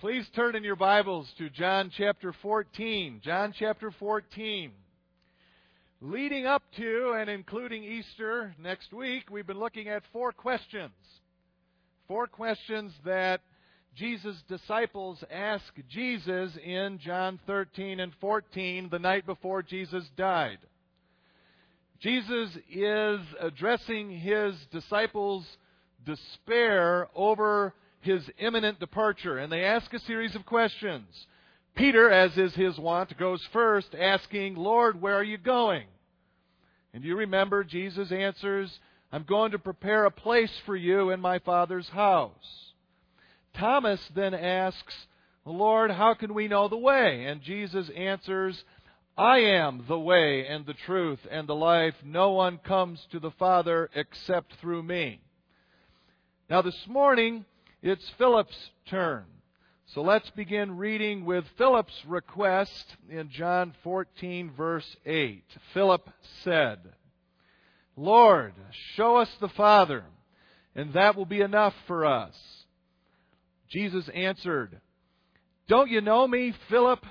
Please turn in your Bibles to John chapter 14. John chapter 14. Leading up to and including Easter next week, we've been looking at four questions. Four questions that Jesus' disciples ask Jesus in John 13 and 14, the night before Jesus died. Jesus is addressing his disciples' despair over his imminent departure, and they ask a series of questions. Peter, as is his wont, goes first, asking, Lord, where are you going? And you remember Jesus answers, I'm going to prepare a place for you in my Father's house. Thomas then asks, Lord, how can we know the way? And Jesus answers, I am the way and the truth and the life. No one comes to the Father except through me. Now, this morning, it's Philip's turn. So let's begin reading with Philip's request in John 14, verse 8. Philip said, Lord, show us the Father, and that will be enough for us. Jesus answered, Don't you know me, Philip,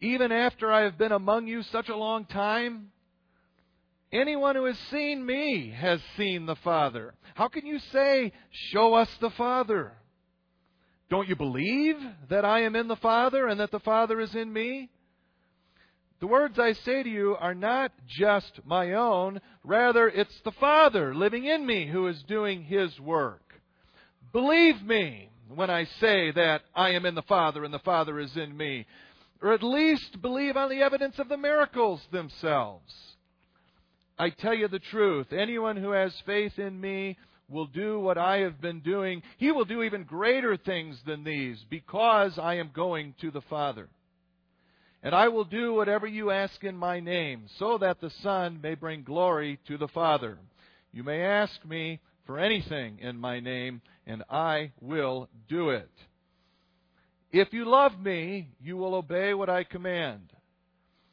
even after I have been among you such a long time? Anyone who has seen me has seen the Father. How can you say, Show us the Father? Don't you believe that I am in the Father and that the Father is in me? The words I say to you are not just my own, rather, it's the Father living in me who is doing His work. Believe me when I say that I am in the Father and the Father is in me, or at least believe on the evidence of the miracles themselves. I tell you the truth anyone who has faith in me will do what I have been doing, he will do even greater things than these because I am going to the Father. And I will do whatever you ask in my name, so that the Son may bring glory to the Father. You may ask me for anything in my name, and I will do it. If you love me, you will obey what I command.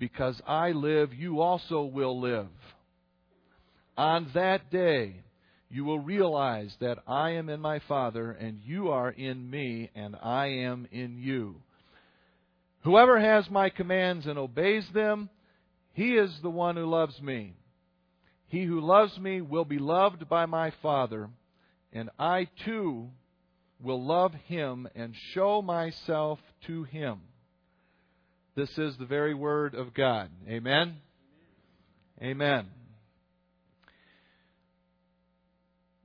because I live, you also will live. On that day, you will realize that I am in my Father, and you are in me, and I am in you. Whoever has my commands and obeys them, he is the one who loves me. He who loves me will be loved by my Father, and I too will love him and show myself to him. This is the very word of God. Amen? Amen.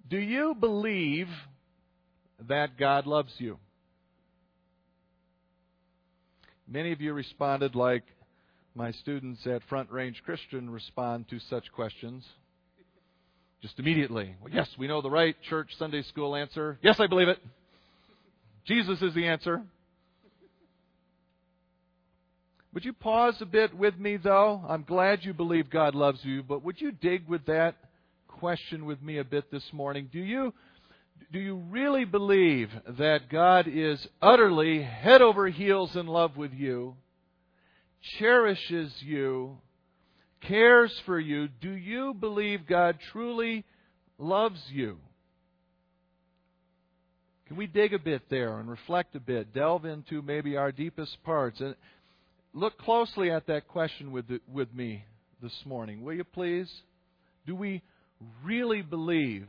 Do you believe that God loves you? Many of you responded like my students at Front Range Christian respond to such questions. Just immediately. Well, yes, we know the right church Sunday school answer. Yes, I believe it. Jesus is the answer. Would you pause a bit with me, though? I'm glad you believe God loves you, but would you dig with that question with me a bit this morning? Do you, do you really believe that God is utterly head over heels in love with you, cherishes you, cares for you? Do you believe God truly loves you? Can we dig a bit there and reflect a bit, delve into maybe our deepest parts? And look closely at that question with, the, with me this morning, will you please? Do we really believe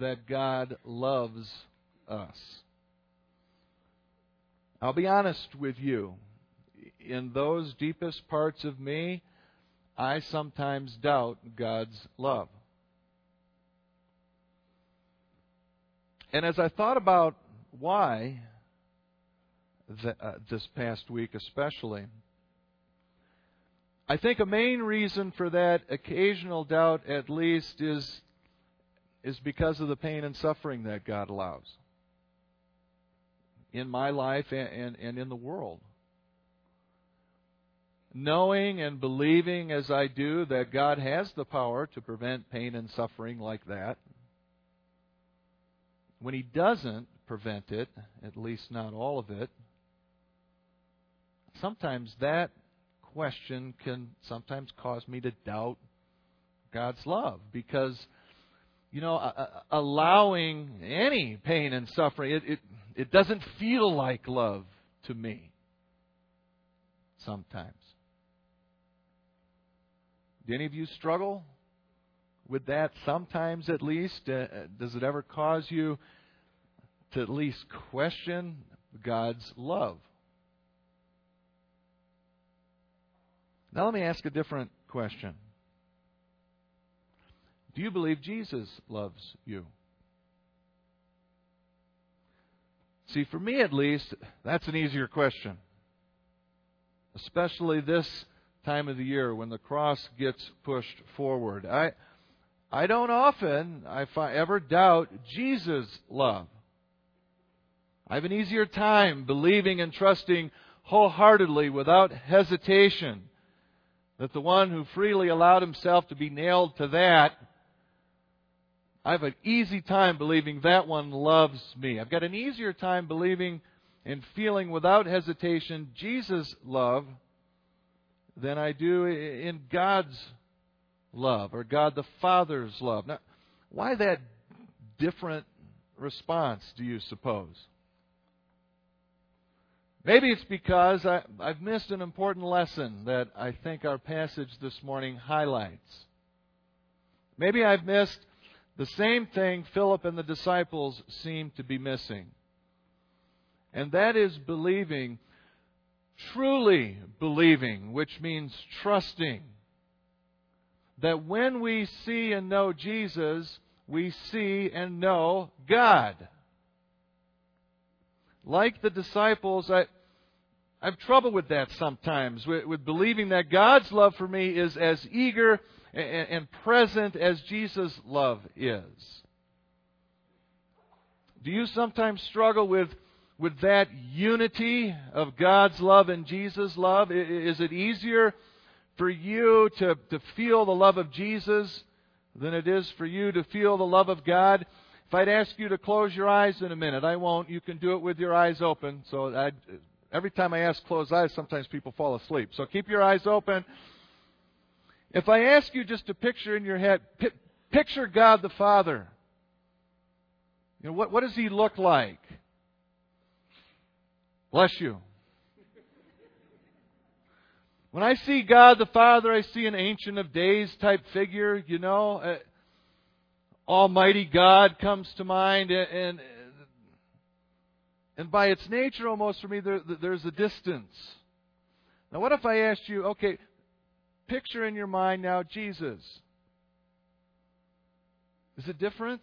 that God loves us? I'll be honest with you. In those deepest parts of me, I sometimes doubt God's love. And as I thought about why, th- uh, this past week, especially. I think a main reason for that occasional doubt, at least, is, is because of the pain and suffering that God allows in my life and, and, and in the world. knowing and believing as I do that God has the power to prevent pain and suffering like that, when He doesn't prevent it, at least not all of it, sometimes that question can sometimes cause me to doubt God's love because you know allowing any pain and suffering it, it it doesn't feel like love to me sometimes. Do any of you struggle with that sometimes at least? Uh, does it ever cause you to at least question God's love Now, let me ask a different question Do you believe Jesus loves you? See, for me at least, that's an easier question. Especially this time of the year when the cross gets pushed forward. I, I don't often, if I ever doubt Jesus' love. I have an easier time believing and trusting wholeheartedly without hesitation that the one who freely allowed himself to be nailed to that, I have an easy time believing that one loves me. I've got an easier time believing and feeling without hesitation Jesus' love than I do in God's love or God the Father's love. Now, why that different response, do you suppose? Maybe it's because I, have missed an important lesson that I think our passage this morning highlights. Maybe I've missed the same thing Philip and the disciples seem to be missing. And that is believing, truly believing, which means trusting, that when we see and know Jesus, we see and know God like the disciples, I, I have trouble with that sometimes, with, with, believing that God's love for me is as eager and, and present as Jesus' love is. Do you sometimes struggle with, with that unity of God's love and Jesus' love? Is it easier for you to, to feel the love of Jesus than it is for you to feel the love of God? If I'd ask you to close your eyes in a minute, I won't. You can do it with your eyes open. So I'd, every time I ask closed eyes, sometimes people fall asleep. So keep your eyes open. If I ask you just to picture in your head, p- picture God the Father. You know, what, what does he look like? Bless you. When I see God the Father, I see an Ancient of Days type figure, you know. Uh, Almighty God comes to mind, and and by its nature, almost for me, there, there's a distance. Now, what if I asked you, okay, picture in your mind now Jesus? Is it different?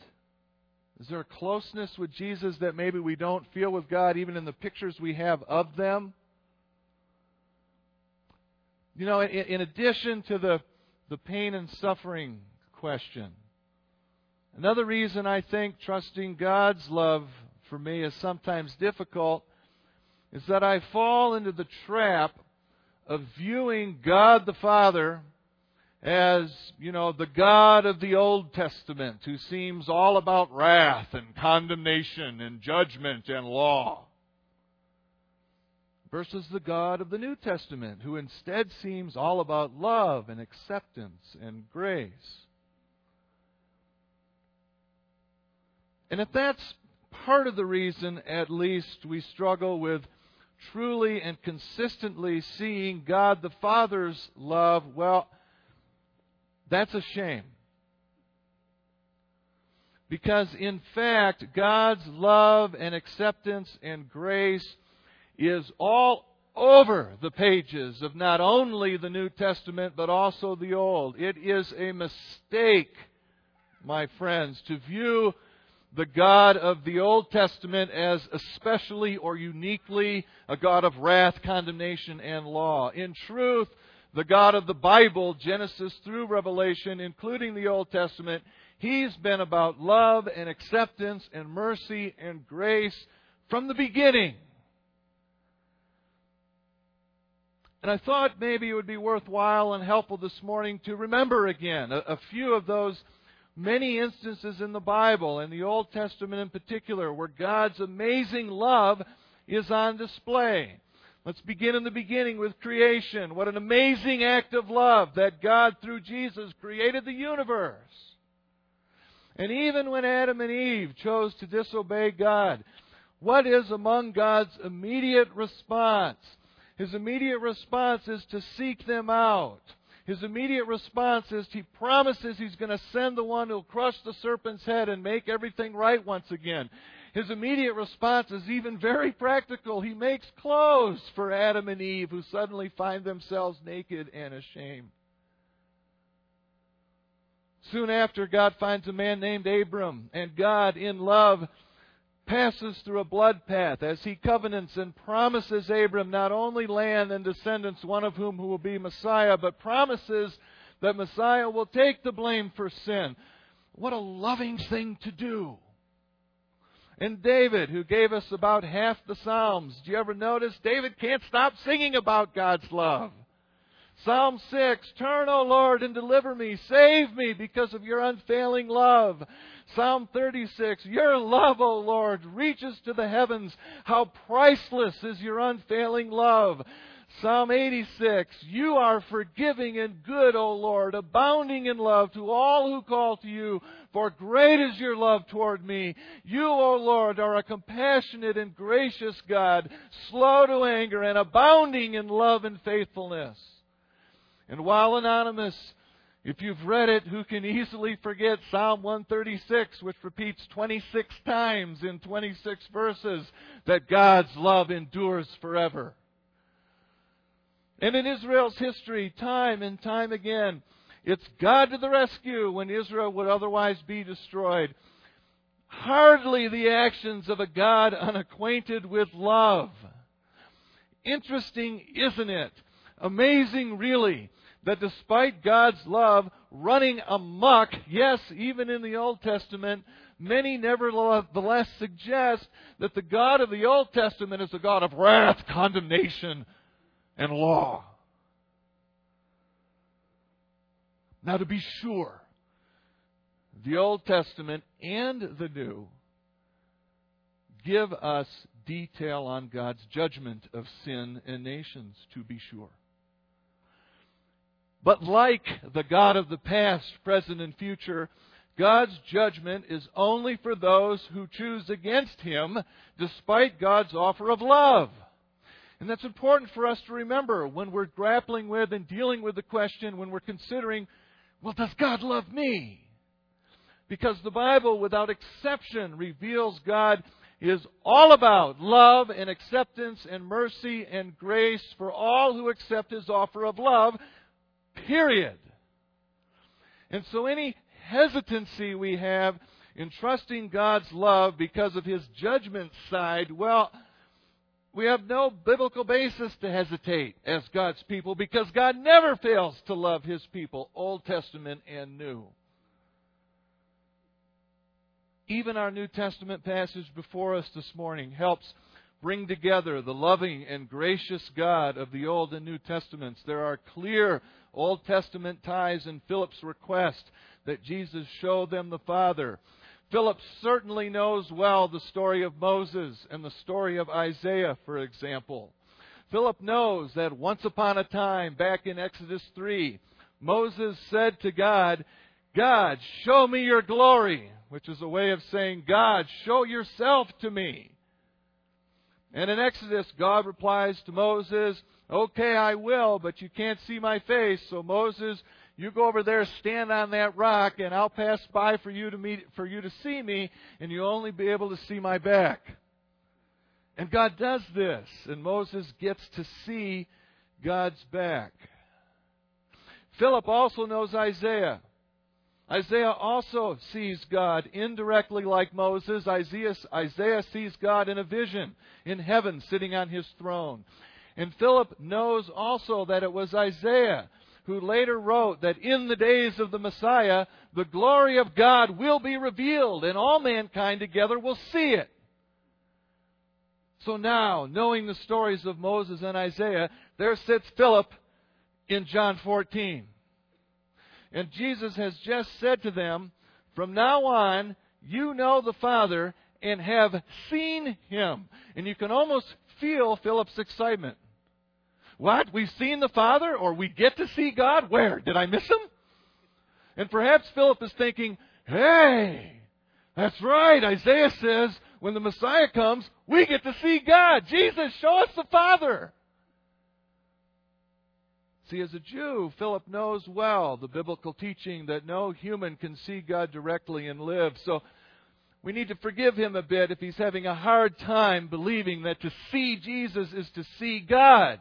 Is there a closeness with Jesus that maybe we don't feel with God, even in the pictures we have of them? You know, in, in addition to the, the pain and suffering question, Another reason I think trusting God's love for me is sometimes difficult is that I fall into the trap of viewing God the Father as, you know, the God of the Old Testament who seems all about wrath and condemnation and judgment and law versus the God of the New Testament who instead seems all about love and acceptance and grace. And if that's part of the reason, at least, we struggle with truly and consistently seeing God the Father's love, well, that's a shame. Because, in fact, God's love and acceptance and grace is all over the pages of not only the New Testament, but also the Old. It is a mistake, my friends, to view the God of the Old Testament as especially or uniquely a God of wrath, condemnation, and law. In truth, the God of the Bible, Genesis through Revelation, including the Old Testament, He's been about love and acceptance and mercy and grace from the beginning. And I thought maybe it would be worthwhile and helpful this morning to remember again a, a few of those many instances in the Bible, in the Old Testament in particular, where God's amazing love is on display. Let's begin in the beginning with creation. What an amazing act of love that God, through Jesus, created the universe. And even when Adam and Eve chose to disobey God, what is among God's immediate response? His immediate response is to seek them out. His immediate response is he promises he's going to send the one who'll crush the serpent's head and make everything right once again. His immediate response is even very practical. He makes clothes for Adam and Eve who suddenly find themselves naked and ashamed. Soon after, God finds a man named Abram, and God, in love, passes through a blood path as he covenants and promises Abram not only land and descendants, one of whom who will be Messiah, but promises that Messiah will take the blame for sin. What a loving thing to do. And David, who gave us about half the Psalms, do you ever notice David can't stop singing about God's love? Psalm 6, Turn, O Lord, and deliver me. Save me because of your unfailing love. Psalm 36, Your love, O Lord, reaches to the heavens. How priceless is your unfailing love. Psalm 86, You are forgiving and good, O Lord, abounding in love to all who call to you, for great is your love toward me. You, O Lord, are a compassionate and gracious God, slow to anger and abounding in love and faithfulness. And while anonymous, if you've read it, who can easily forget Psalm 136, which repeats 26 times in 26 verses that God's love endures forever? And in Israel's history, time and time again, it's God to the rescue when Israel would otherwise be destroyed. Hardly the actions of a God unacquainted with love. Interesting, isn't it? Amazing, really, that despite God's love running amuck, yes, even in the Old Testament, many nevertheless suggest that the God of the Old Testament is a God of wrath, condemnation, and law. Now, to be sure, the Old Testament and the New give us detail on God's judgment of sin and nations, to be sure. But like the God of the past, present, and future, God's judgment is only for those who choose against Him despite God's offer of love. And that's important for us to remember when we're grappling with and dealing with the question, when we're considering, well, does God love me? Because the Bible, without exception, reveals God is all about love and acceptance and mercy and grace for all who accept His offer of love Period. And so any hesitancy we have in trusting God's love because of His judgment side, well, we have no biblical basis to hesitate as God's people because God never fails to love His people, Old Testament and New. Even our New Testament passage before us this morning helps bring together the loving and gracious God of the Old and New Testaments. There are clear Old Testament ties in Philip's request that Jesus show them the Father. Philip certainly knows well the story of Moses and the story of Isaiah, for example. Philip knows that once upon a time, back in Exodus 3, Moses said to God, God, show me your glory, which is a way of saying, God, show yourself to me. And in Exodus, God replies to Moses, Okay, I will, but you can't see my face. So Moses, you go over there, stand on that rock, and I'll pass by for you to meet, for you to see me, and you'll only be able to see my back. And God does this, and Moses gets to see God's back. Philip also knows Isaiah. Isaiah also sees God indirectly like Moses. Isaiah, Isaiah sees God in a vision in heaven sitting on his throne. And Philip knows also that it was Isaiah who later wrote that in the days of the Messiah, the glory of God will be revealed and all mankind together will see it. So now, knowing the stories of Moses and Isaiah, there sits Philip in John 14. And Jesus has just said to them, From now on, you know the Father and have seen him. And you can almost feel Philip's excitement. What? We've seen the Father, or we get to see God? Where? Did I miss him? And perhaps Philip is thinking, hey, that's right. Isaiah says when the Messiah comes, we get to see God. Jesus, show us the Father. See, as a Jew, Philip knows well the biblical teaching that no human can see God directly and live. So we need to forgive him a bit if he's having a hard time believing that to see Jesus is to see God.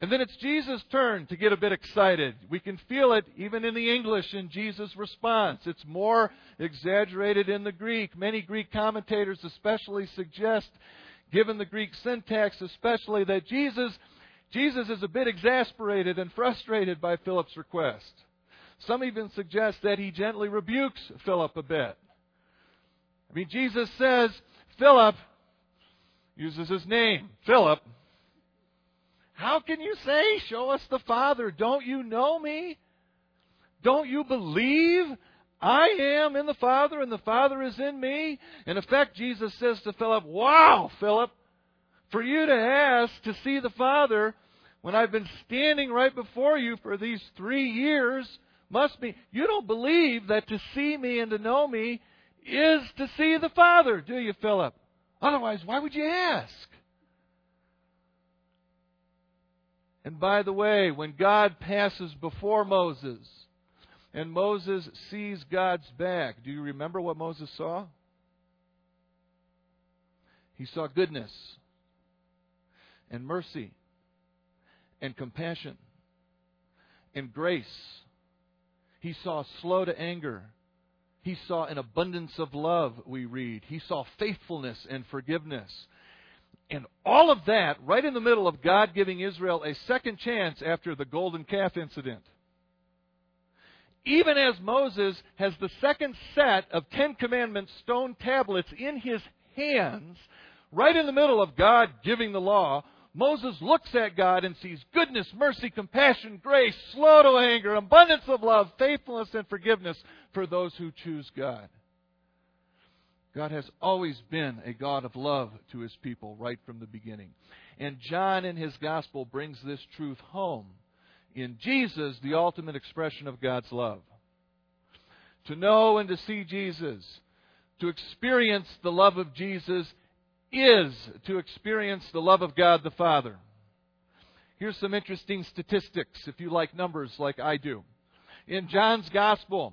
And then it's Jesus' turn to get a bit excited. We can feel it even in the English in Jesus' response. It's more exaggerated in the Greek. Many Greek commentators especially suggest, given the Greek syntax especially, that Jesus Jesus is a bit exasperated and frustrated by Philip's request. Some even suggest that he gently rebukes Philip a bit. I mean, Jesus says, Philip, uses his name, Philip, how can you say, Show us the Father? Don't you know me? Don't you believe I am in the Father and the Father is in me? In effect, Jesus says to Philip, Wow, Philip, for you to ask to see the Father when I've been standing right before you for these three years must be, you don't believe that to see me and to know me is to see the Father, do you, Philip? Otherwise, why would you ask? And by the way, when God passes before Moses and Moses sees God's back, do you remember what Moses saw? He saw goodness and mercy and compassion and grace. He saw slow to anger. He saw an abundance of love, we read. He saw faithfulness and forgiveness. And all of that right in the middle of God giving Israel a second chance after the golden calf incident. Even as Moses has the second set of Ten Commandments stone tablets in his hands, right in the middle of God giving the law, Moses looks at God and sees goodness, mercy, compassion, grace, slow to anger, abundance of love, faithfulness, and forgiveness for those who choose God. God has always been a God of love to his people right from the beginning. And John in his gospel brings this truth home. In Jesus, the ultimate expression of God's love. To know and to see Jesus, to experience the love of Jesus, is to experience the love of God the Father. Here's some interesting statistics if you like numbers like I do. In John's Gospel,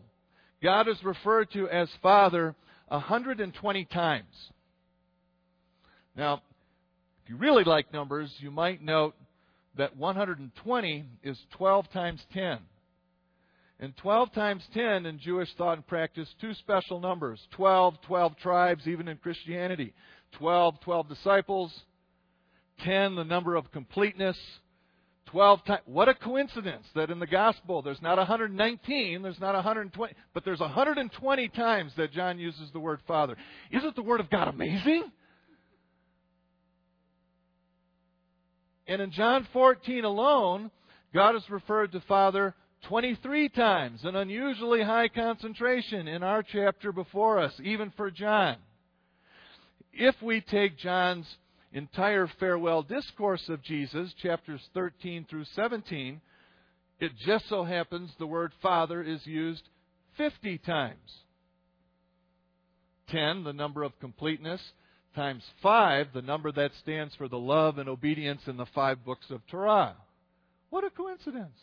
God is referred to as Father 120 times. Now, if you really like numbers, you might note that 120 is 12 times 10. And 12 times 10 in Jewish thought and practice, two special numbers 12, 12 tribes, even in Christianity. 12, 12 disciples, 10, the number of completeness, 12 times. What a coincidence that in the gospel there's not 119, there's not 120, but there's 120 times that John uses the word Father. Isn't the Word of God amazing? And in John 14 alone, God is referred to Father 23 times, an unusually high concentration in our chapter before us, even for John if we take John's entire farewell discourse of Jesus, chapters 13 through 17, it just so happens the word Father is used 50 times. 10, the number of completeness, times 5, the number that stands for the love and obedience in the five books of Torah. What a coincidence.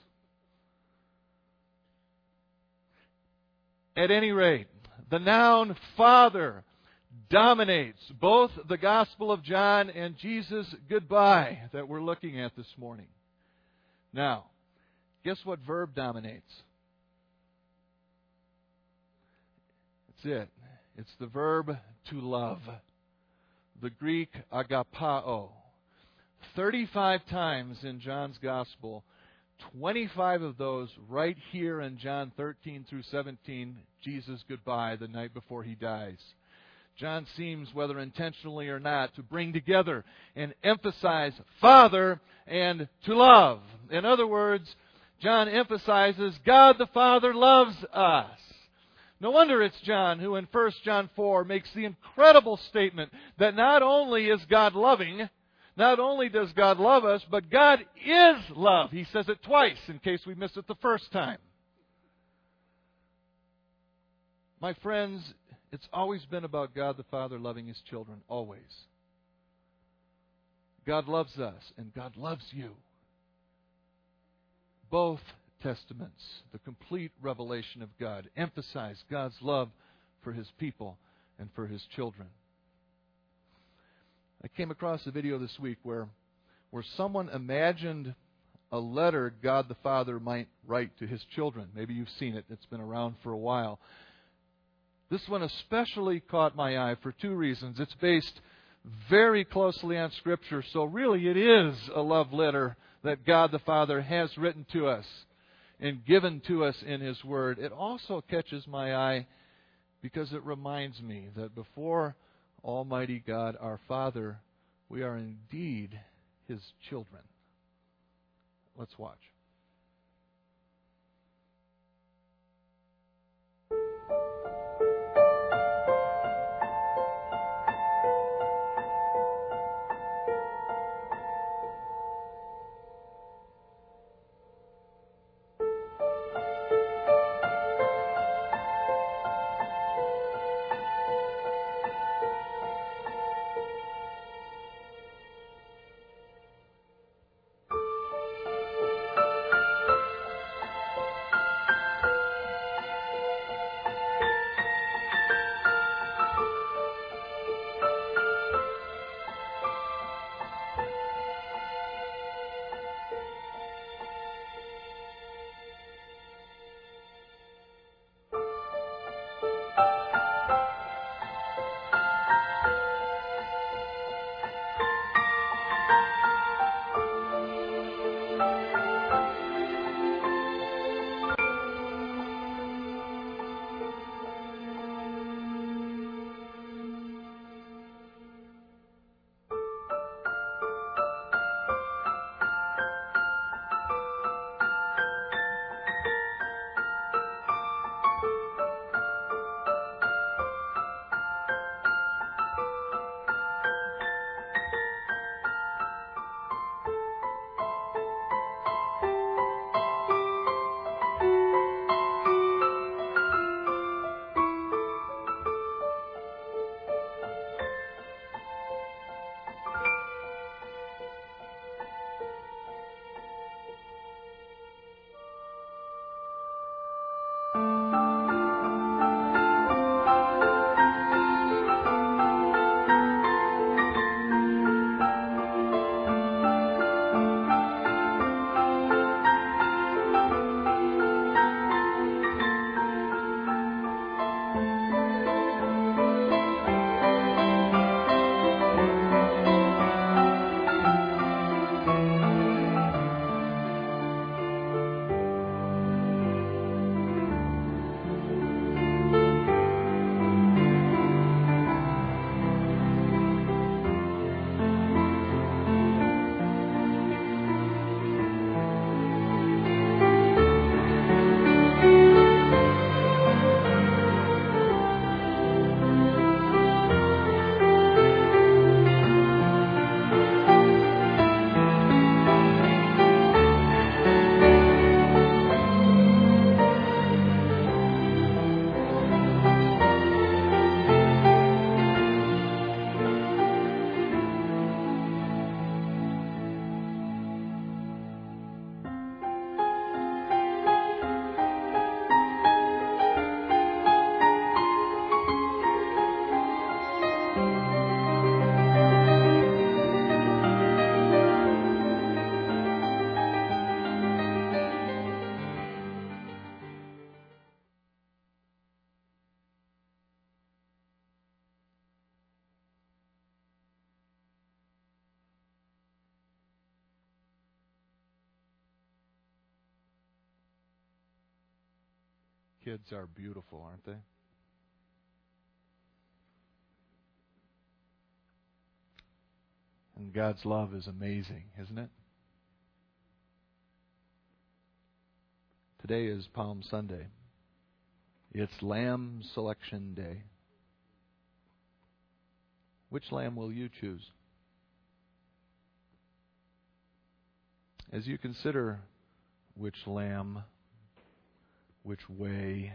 At any rate, the noun Father dominates both the Gospel of John and Jesus' goodbye that we're looking at this morning. Now, guess what verb dominates? That's it. It's the verb to love. The Greek agapao. 35 times in John's Gospel, 25 of those right here in John 13 through 17, Jesus' goodbye the night before he dies. John seems, whether intentionally or not, to bring together and emphasize Father and to love. In other words, John emphasizes God the Father loves us. No wonder it's John who in 1 John 4 makes the incredible statement that not only is God loving, not only does God love us, but God is love. He says it twice in case we missed it the first time. My friends, it's always been about God the Father loving His children, always. God loves us, and God loves you. Both Testaments, the complete revelation of God, emphasize God's love for His people and for His children. I came across a video this week where, where someone imagined a letter God the Father might write to His children. Maybe you've seen it, it's been around for a while. This one especially caught my eye for two reasons. It's based very closely on Scripture, so really it is a love letter that God the Father has written to us and given to us in His Word. It also catches my eye because it reminds me that before Almighty God, our Father, we are indeed His children. Let's watch. Kids are beautiful, aren't they? And God's love is amazing, isn't it? Today is Palm Sunday. It's Lamb Selection Day. Which lamb will you choose? As you consider which lamb which way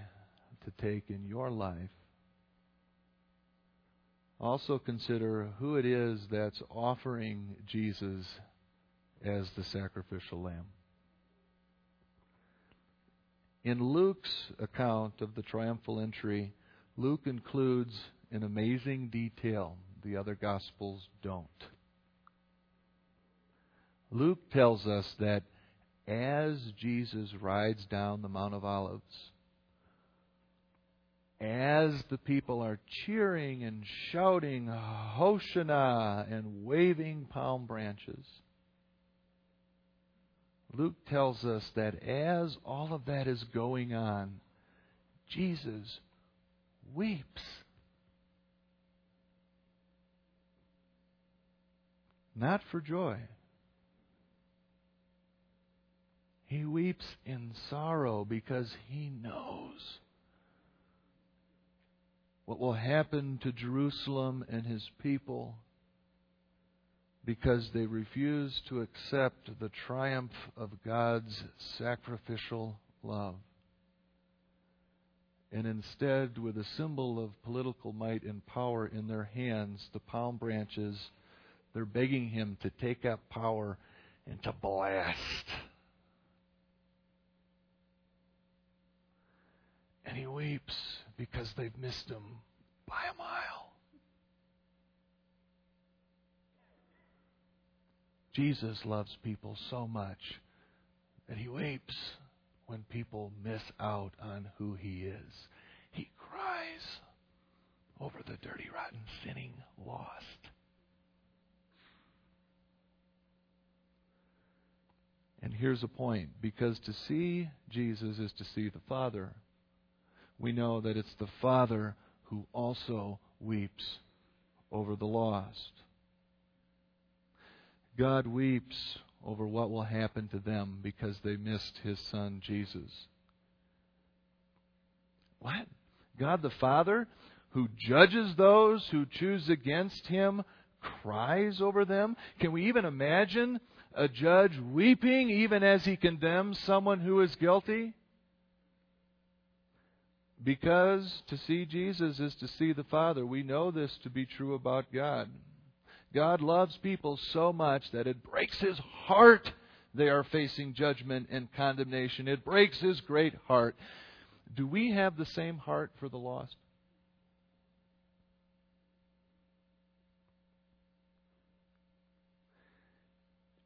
to take in your life, also consider who it is that's offering Jesus as the sacrificial lamb. In Luke's account of the triumphal entry, Luke includes an amazing detail the other Gospels don't. Luke tells us that as Jesus rides down the Mount of Olives, as the people are cheering and shouting Hosanna and waving palm branches, Luke tells us that as all of that is going on, Jesus weeps. Not for joy. He weeps in sorrow because he knows what will happen to Jerusalem and his people because they refuse to accept the triumph of God's sacrificial love. And instead, with a symbol of political might and power in their hands, the palm branches, they're begging him to take up power and to blast. And he weeps because they've missed him by a mile. Jesus loves people so much that he weeps when people miss out on who he is. He cries over the dirty, rotten, sinning lost. And here's a point because to see Jesus is to see the Father. We know that it's the Father who also weeps over the lost. God weeps over what will happen to them because they missed his son Jesus. What? God the Father, who judges those who choose against him, cries over them? Can we even imagine a judge weeping even as he condemns someone who is guilty? Because to see Jesus is to see the Father. We know this to be true about God. God loves people so much that it breaks his heart they are facing judgment and condemnation. It breaks his great heart. Do we have the same heart for the lost?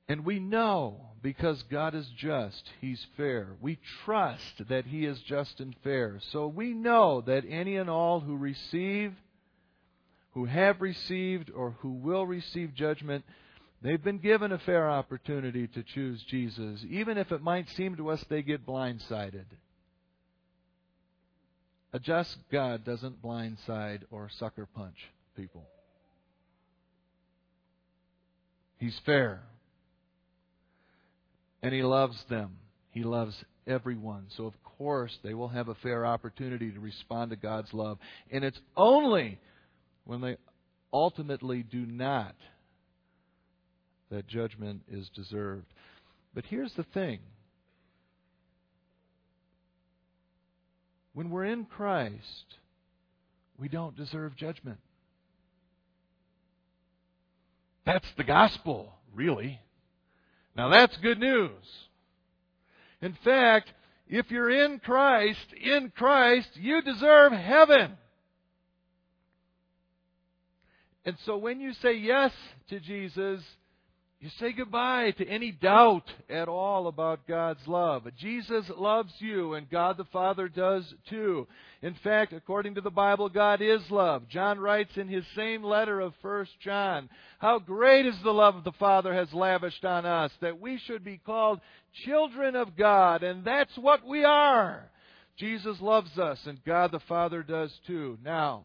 And we know because God is just, He's fair. We trust that He is just and fair. So we know that any and all who receive who have received or who will receive judgment, they've been given a fair opportunity to choose Jesus, even if it might seem to us they get blindsided. A just God doesn't blindside or sucker punch people. He's fair. And He loves them. He loves everyone. So, of course, they will have a fair opportunity to respond to God's love. And it's only when they ultimately do not, that judgment is deserved. But here's the thing when we're in Christ, we don't deserve judgment. That's the gospel, really. Now, that's good news. In fact, if you're in Christ, in Christ, you deserve heaven. And so when you say yes to Jesus, you say goodbye to any doubt at all about God's love. Jesus loves you, and God the Father does too. In fact, according to the Bible, God is love. John writes in his same letter of 1 John, How great is the love the Father has lavished on us, that we should be called children of God, and that's what we are. Jesus loves us, and God the Father does too. Now,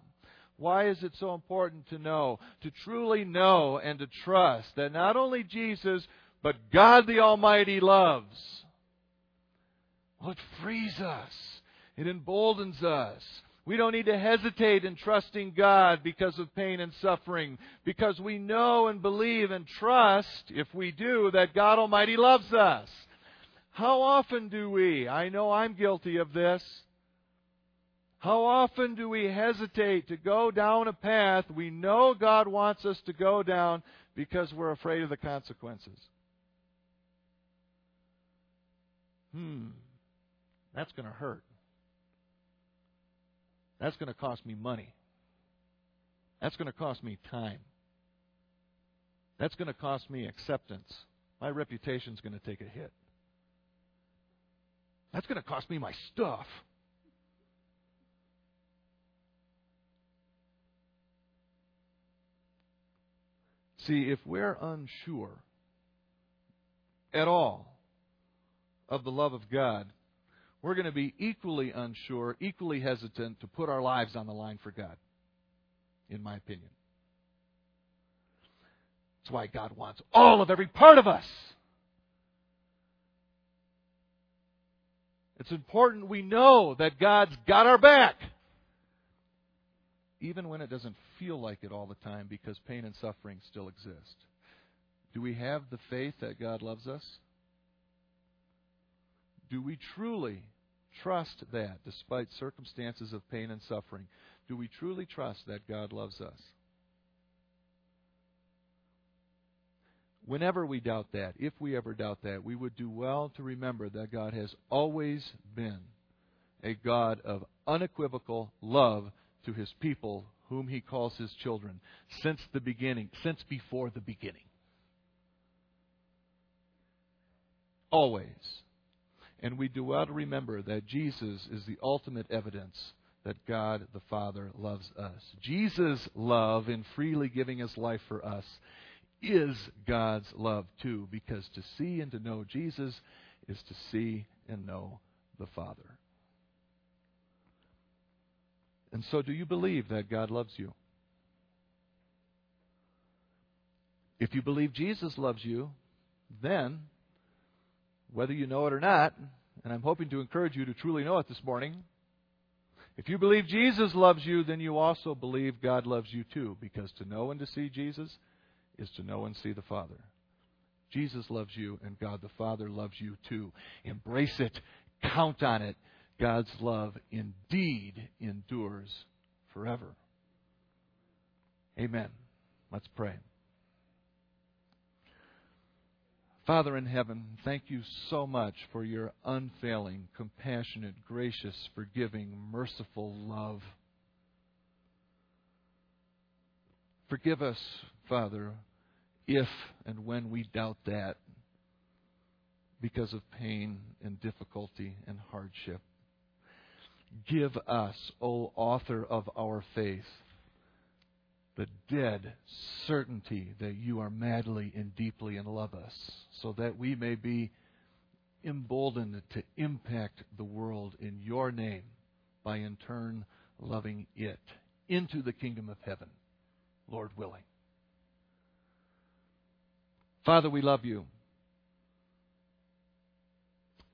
Why is it so important to know, to truly know and to trust that not only Jesus, but God the Almighty loves? Well, it frees us. It emboldens us. We don't need to hesitate in trusting God because of pain and suffering, because we know and believe and trust, if we do, that God Almighty loves us. How often do we? I know I'm guilty of this. How often do we hesitate to go down a path we know God wants us to go down because we're afraid of the consequences? Hmm, that's going to hurt. That's going to cost me money. That's going to cost me time. That's going to cost me acceptance. My reputation's going to take a hit. That's going to cost me my stuff. See, if we're unsure at all of the love of God, we're going to be equally unsure, equally hesitant to put our lives on the line for God, in my opinion. That's why God wants all of every part of us. It's important we know that God's got our back even when it doesn't feel like it all the time because pain and suffering still exist. Do we have the faith that God loves us? Do we truly trust that despite circumstances of pain and suffering? Do we truly trust that God loves us? Whenever we doubt that, if we ever doubt that, we would do well to remember that God has always been a God of unequivocal love to his people, whom he calls his children, since the beginning, since before the beginning. Always. And we do well to remember that Jesus is the ultimate evidence that God the Father loves us. Jesus' love in freely giving his life for us is God's love too, because to see and to know Jesus is to see and know the Father. And so, do you believe that God loves you? If you believe Jesus loves you, then, whether you know it or not, and I'm hoping to encourage you to truly know it this morning, if you believe Jesus loves you, then you also believe God loves you too, because to know and to see Jesus is to know and see the Father. Jesus loves you, and God the Father loves you too. Embrace it, count on it, God's love indeed endures forever. Amen. Let's pray. Father in heaven, thank you so much for your unfailing, compassionate, gracious, forgiving, merciful love. Forgive us, Father, if and when we doubt that because of pain and difficulty and hardship. Give us, O author of our faith, the dead certainty that you are madly and deeply in love us, so that we may be emboldened to impact the world in your name by in turn loving it into the kingdom of heaven, Lord willing. Father, we love you.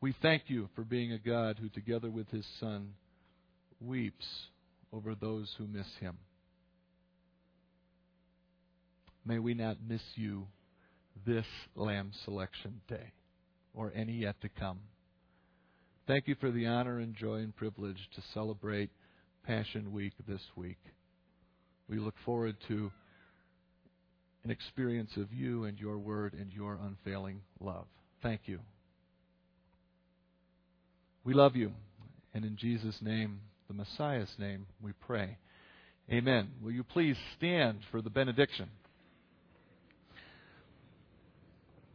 We thank you for being a God who, together with his Son, weeps over those who miss him. May we not miss you this Lamb Selection Day or any yet to come. Thank you for the honor and joy and privilege to celebrate Passion Week this week. We look forward to an experience of you and your word and your unfailing love. Thank you. We love you. And in Jesus' name, the Messiah's name, we pray. Amen. Will you please stand for the benediction?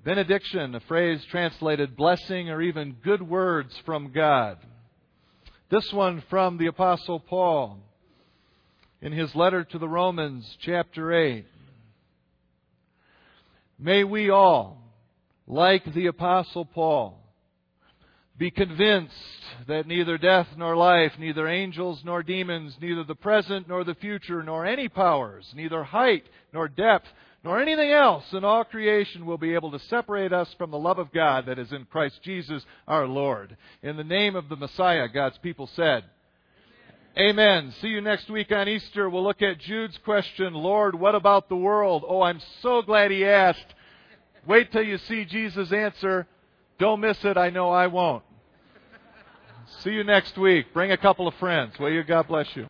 Benediction, a phrase translated blessing or even good words from God. This one from the Apostle Paul in his letter to the Romans, chapter 8. May we all, like the Apostle Paul, be convinced that neither death nor life, neither angels nor demons, neither the present nor the future, nor any powers, neither height nor depth, nor anything else in all creation will be able to separate us from the love of God that is in Christ Jesus our Lord. In the name of the Messiah, God's people said, Amen. See you next week on Easter. We'll look at Jude's question, Lord, what about the world? Oh, I'm so glad he asked. Wait till you see Jesus' answer. Don't miss it. I know I won't. See you next week. Bring a couple of friends. Will you? God bless you.